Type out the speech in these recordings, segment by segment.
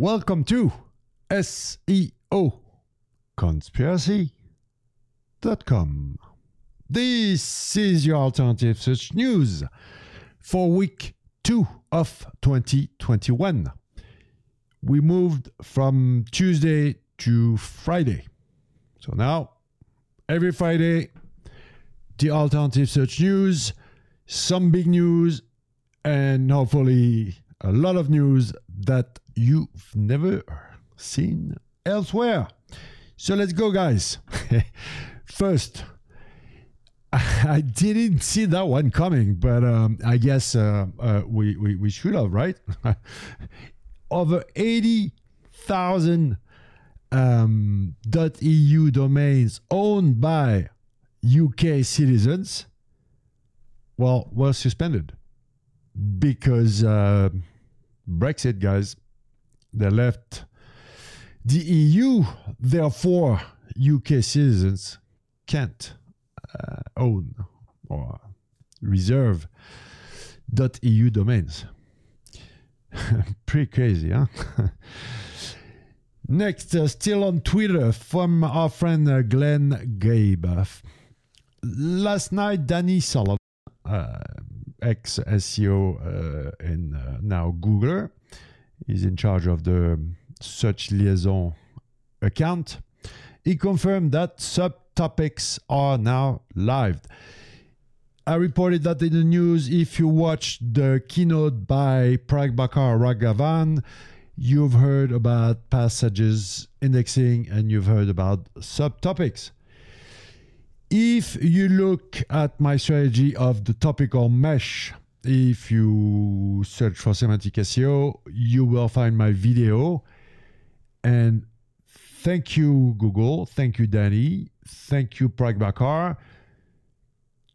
Welcome to SEO Conspiracy.com. This is your alternative search news for week two of 2021. We moved from Tuesday to Friday. So now, every Friday, the alternative search news, some big news, and hopefully a lot of news that you've never seen elsewhere. So let's go, guys. First, I didn't see that one coming, but um, I guess uh, uh, we, we, we should have, right? Over 80,000 um, .eu domains owned by UK citizens, well, were suspended because uh, Brexit, guys, they left the EU. Therefore, UK citizens can't uh, own or reserve .eu domains. Pretty crazy, huh? Next, uh, still on Twitter from our friend uh, Glenn Gabe. last night, Danny Sullivan, uh, ex SEO uh, and uh, now Googler, is in charge of the search liaison account. He confirmed that subtopics are now live. I reported that in the news. If you watched the keynote by Prabhakar Raghavan, you've heard about passages indexing and you've heard about subtopics. If you look at my strategy of the topical mesh, if you search for semantic SEO, you will find my video. And thank you, Google. Thank you, Danny. Thank you, Prabhakar,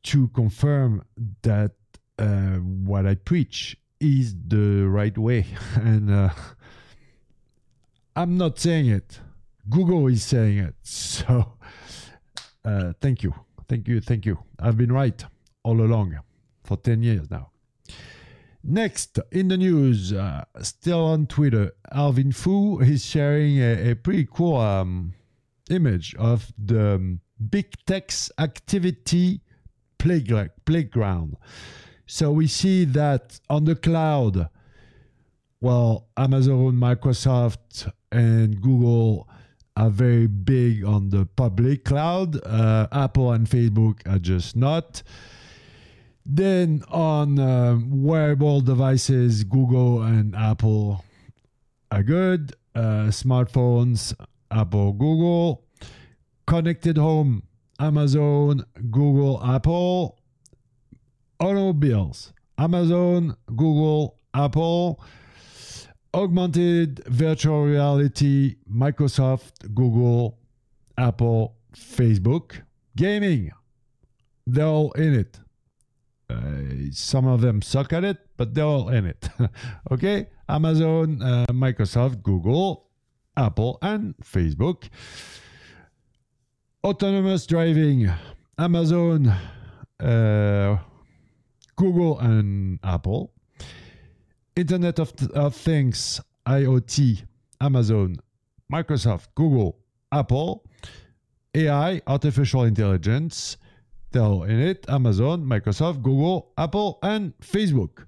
to confirm that uh, what I preach is the right way. And uh, I'm not saying it. Google is saying it. So uh, thank you. Thank you. Thank you. I've been right all along for 10 years now. Next, in the news, uh, still on Twitter, Alvin Fu is sharing a, a pretty cool um, image of the um, big tech's activity playground. So we see that on the cloud, well, Amazon, Microsoft, and Google are very big on the public cloud. Uh, Apple and Facebook are just not. Then on uh, wearable devices, Google and Apple are good. Uh, smartphones, Apple, Google. Connected home, Amazon, Google, Apple. Automobiles, Amazon, Google, Apple. Augmented virtual reality, Microsoft, Google, Apple, Facebook. Gaming, they're all in it. Uh, some of them suck at it, but they're all in it. okay? Amazon, uh, Microsoft, Google, Apple, and Facebook. Autonomous driving, Amazon, uh, Google, and Apple. Internet of, of Things, IoT, Amazon, Microsoft, Google, Apple. AI, artificial intelligence, they're in it Amazon, Microsoft, Google, Apple, and Facebook.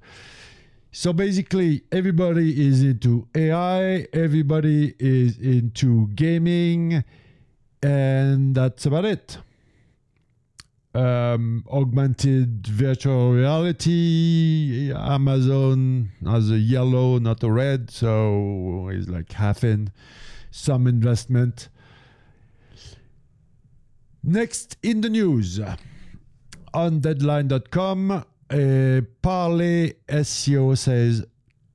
So basically, everybody is into AI, everybody is into gaming, and that's about it. Um, augmented virtual reality, Amazon has a yellow, not a red, so it's like half in some investment. Next in the news on deadline.com, uh, Parler SEO says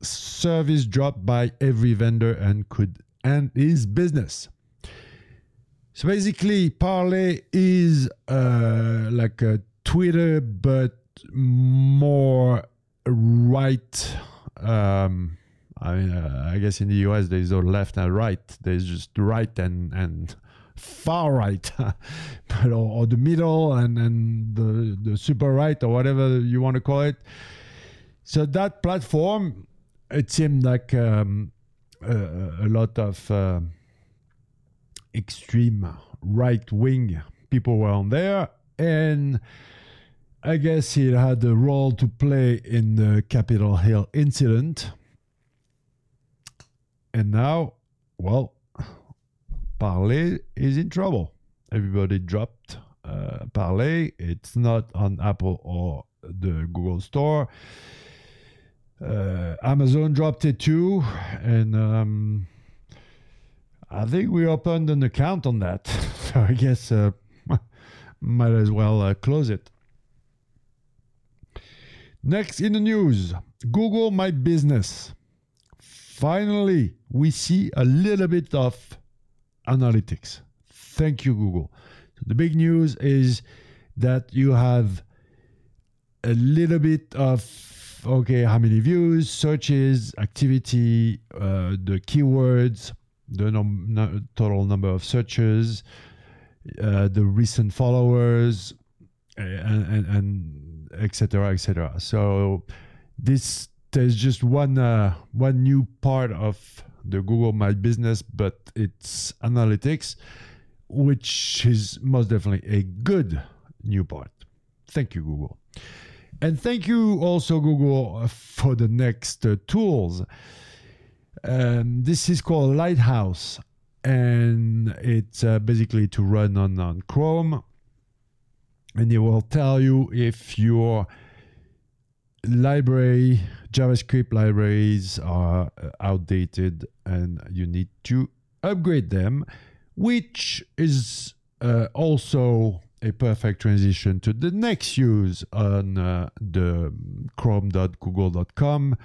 service dropped by every vendor and could end his business. So basically, Parler is uh, like a Twitter, but more right. Um, I mean, uh, I guess in the US there's no left and right. There's just right and and far right, but or, or, the middle and and the the super right or whatever you want to call it. So that platform, it seemed like um, uh, a lot of uh, extreme right wing people were on there, and I guess he had a role to play in the Capitol Hill incident. And now, well, Parler is in trouble. Everybody dropped uh, Parler. It's not on Apple or the Google Store. Uh, Amazon dropped it too, and um, I think we opened an account on that. so I guess uh, might as well uh, close it. Next in the news, Google My Business. Finally, we see a little bit of analytics. Thank you, Google. The big news is that you have a little bit of okay, how many views, searches, activity, uh, the keywords, the num- total number of searches, uh, the recent followers, and, and, etc. etc. So this there's just one uh, one new part of the Google My Business, but it's analytics, which is most definitely a good new part. Thank you, Google. And thank you also, Google, for the next uh, tools. Um, this is called Lighthouse, and it's uh, basically to run on, on Chrome. And it will tell you if your library, JavaScript libraries are uh, outdated and you need to upgrade them, which is uh, also a perfect transition to the next use on uh, the chrome.google.com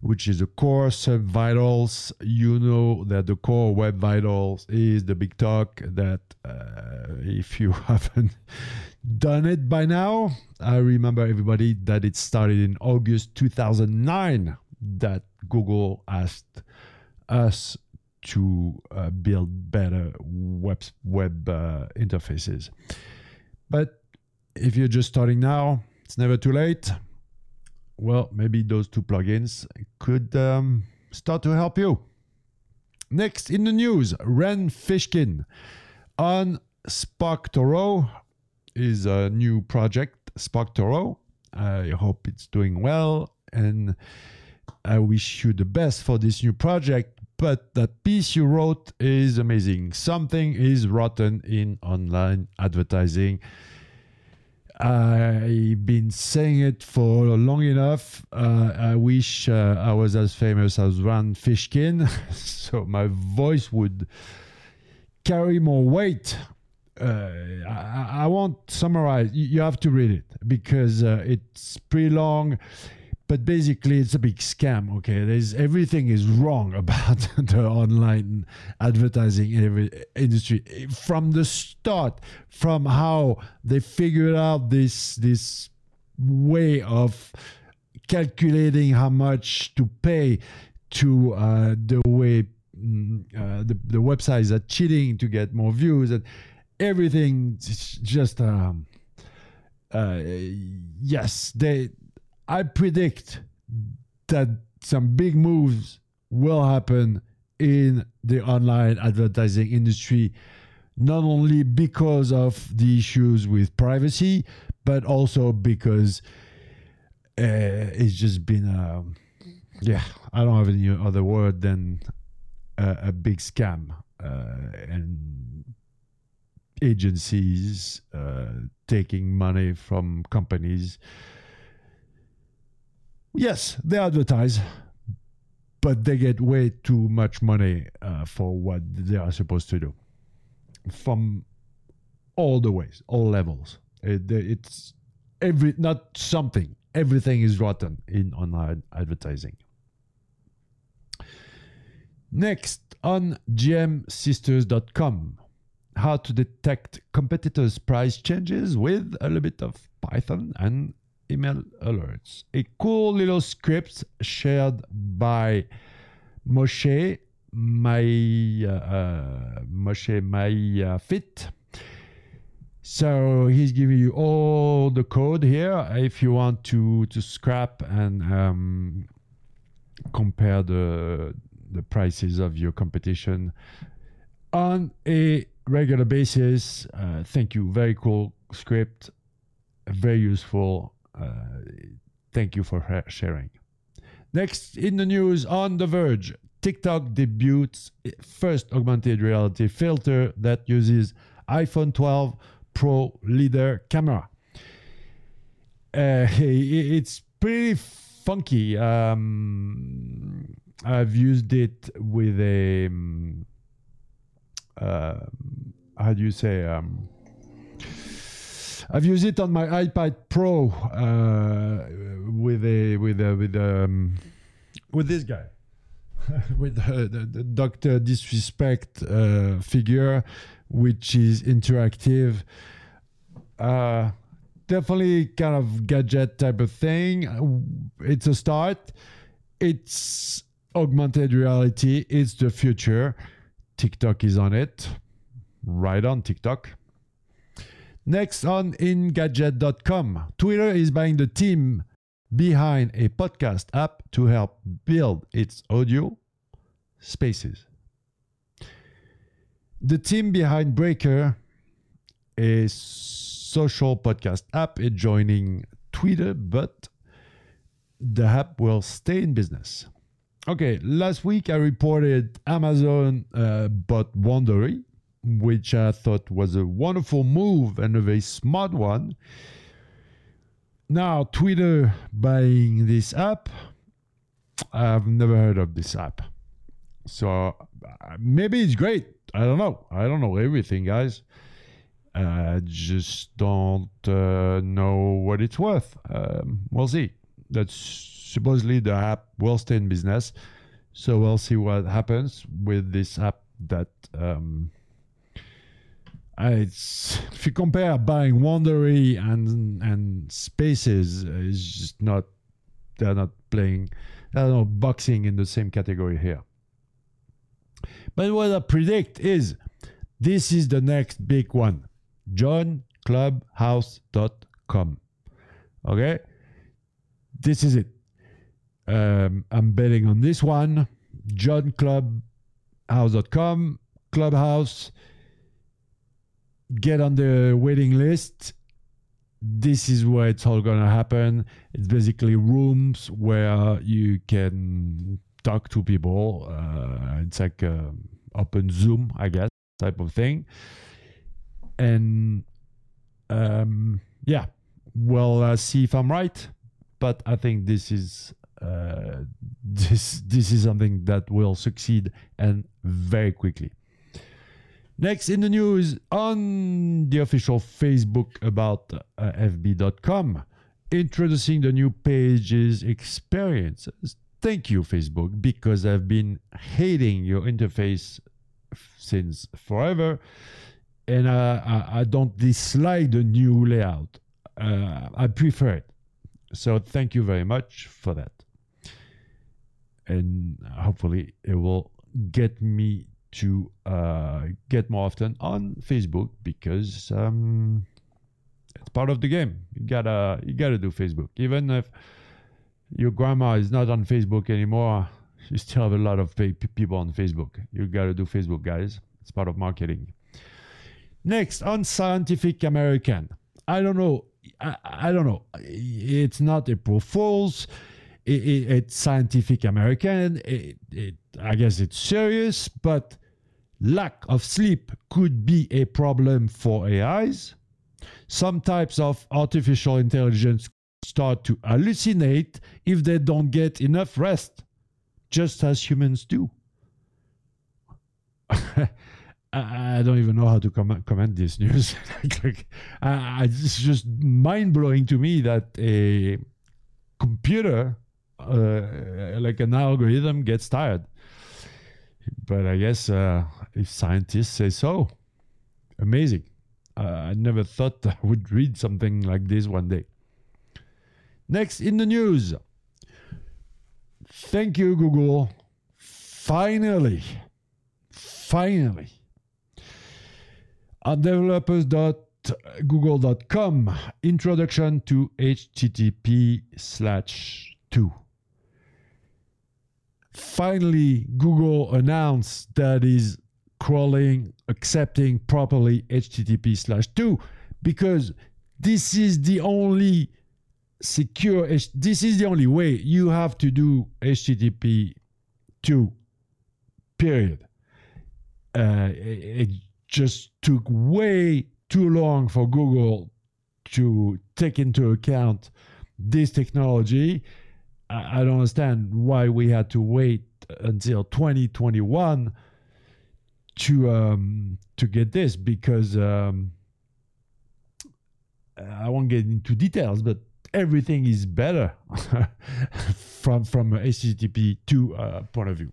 which is the core web vitals you know that the core web vitals is the big talk that uh, if you haven't done it by now i remember everybody that it started in august 2009 that google asked us to uh, build better web web uh, interfaces but if you're just starting now, it's never too late. Well, maybe those two plugins could um, start to help you. Next in the news, Rand Fishkin on SparkToro is a new project, SparkToro. I hope it's doing well and I wish you the best for this new project. But that piece you wrote is amazing. Something is rotten in online advertising. I've been saying it for long enough. Uh, I wish uh, I was as famous as Rand Fishkin, so my voice would carry more weight. Uh, I, I, won't summarize. You have to read it because uh, it's pretty long but basically it's a big scam okay? There's everything is wrong about the online advertising industry. From the start from how they figured out this this way of calculating how much to pay to uh, the way mm, uh, the, the websites are cheating to get more views and everything just um, uh, yes they I predict that some big moves will happen in the online advertising industry, not only because of the issues with privacy, but also because uh, it's just been a, yeah, I don't have any other word than a, a big scam. Uh, and agencies uh, taking money from companies Yes, they advertise, but they get way too much money uh, for what they are supposed to do from all the ways, all levels. It, it's every not something. Everything is rotten in online advertising. Next on gmsisters.com, how to detect competitors' price changes with a little bit of Python and email alerts. A cool little script shared by Moshe my uh, uh, Moshe my uh, fit. So he's giving you all the code here if you want to to scrap and um, compare the the prices of your competition on a regular basis. Uh, thank you. Very cool script. Very useful. Uh, thank you for sharing. Next in the news on The Verge, TikTok debuts first augmented reality filter that uses iPhone 12 Pro LiDAR camera. Uh, it's pretty funky. Um, I've used it with a um, uh, how do you say? Um, I've used it on my iPad Pro uh, with a with a with um, with this guy, with the, the, the, Doctor Disrespect uh, figure, which is interactive. Uh, definitely kind of gadget type of thing. It's a start. It's augmented reality. It's the future. TikTok is on it. Right on TikTok. Next on Engadget.com, Twitter is buying the team behind a podcast app to help build its audio spaces. The team behind Breaker, a social podcast app, is joining Twitter, but the app will stay in business. Okay, last week I reported Amazon uh, bought Wondery, which I thought was a wonderful move and a very smart one. Now, Twitter buying this app, I've never heard of this app. So maybe it's great. I don't know. I don't know everything, guys. I just don't uh, know what it's worth. Um, we'll see. That's supposedly the app will stay in business. So we'll see what happens with this app that um, it's if you compare buying Wondery and and Spaces, it's just not they're not playing I don't know boxing in the same category here. But what I predict is this is the next big one. JoinClubhouse.com. Okay? This is it. Um, I'm betting on this one. JoinClubhouse.com, Clubhouse. Get on the waiting list. This is where it's all going to happen. It's basically rooms where you can talk to people. Uh, it's like open Zoom, I guess, type of thing. And um, yeah, we'll uh, see if I'm right. But I think this is uh, this this is something that will succeed and very quickly. Next in the news on the official Facebook about uh, FB.com, introducing the new pages experiences. Thank you, Facebook, because I've been hating your interface since forever, and uh, I, I, don't dislike the new layout. Uh, I prefer it. So thank you very much for that and hopefully it will get me to uh, get more often on Facebook because um, it's part of the game. You gotta you gotta do Facebook, even if your grandma is not on Facebook anymore. You still have a lot of people on Facebook. You gotta do Facebook, guys. It's part of marketing. Next on Scientific American. I don't know. I, I don't know. It's not April Fool's it, it, it's Scientific American. It, I guess it's serious, but lack of sleep could be a problem for AIs. Some types of artificial intelligence start to hallucinate if they don't get enough rest, just as humans do. I don't even know how to comment, comment this news. like, uh, it's just mind blowing to me that a computer uh, like an algorithm gets tired. But I guess uh, if scientists say so, amazing. Uh, I never thought I would read something like this one day. Next in the news. Thank you, Google. Finally, finally, on developers.google.com, introduction to HTTP slash 2 finally Google announced that is crawling, accepting properly HTTP slash 2 because this is the only secure, this is the only way you have to do HTTP 2, period. Uh, it, it just took way too long for Google to take into account this technology. I, don't understand why we had to wait until 2021 to um, to get this because um, I won't get into details, but everything is better from from HTTP 2 uh, point of view.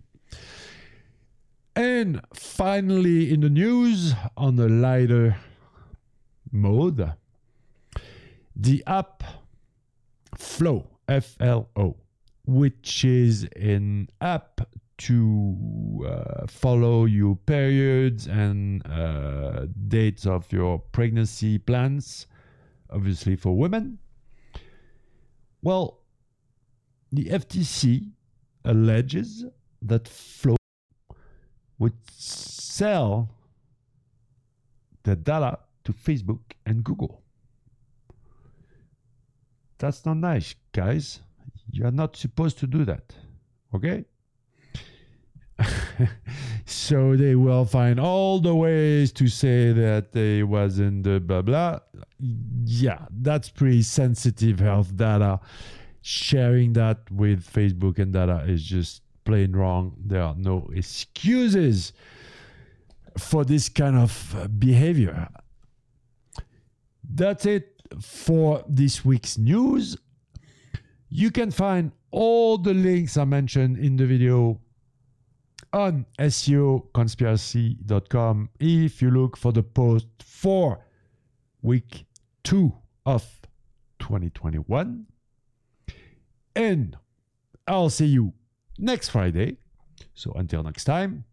And finally, in the news, on a lighter mode, the app Flo, F L O, which is an app to uh, follow your periods and uh, dates of your pregnancy plans, obviously for women. Well, the FTC alleges that Flo would sell the data to Facebook and Google. That's not nice, guys. You are not supposed to do that. Okay? so they will find all the ways to say that they wasn't the blah blah. Yeah, that's pretty sensitive health data. Sharing that with Facebook and data is just plain wrong. There are no excuses for this kind of uh, behavior. That's it for this week's news. You can find all the links I mentioned in the video on SEOconspiracy.com if you look for the post for week two of 2021. And I'll see you next Friday. So until next time,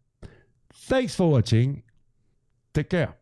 thanks for watching. Take care.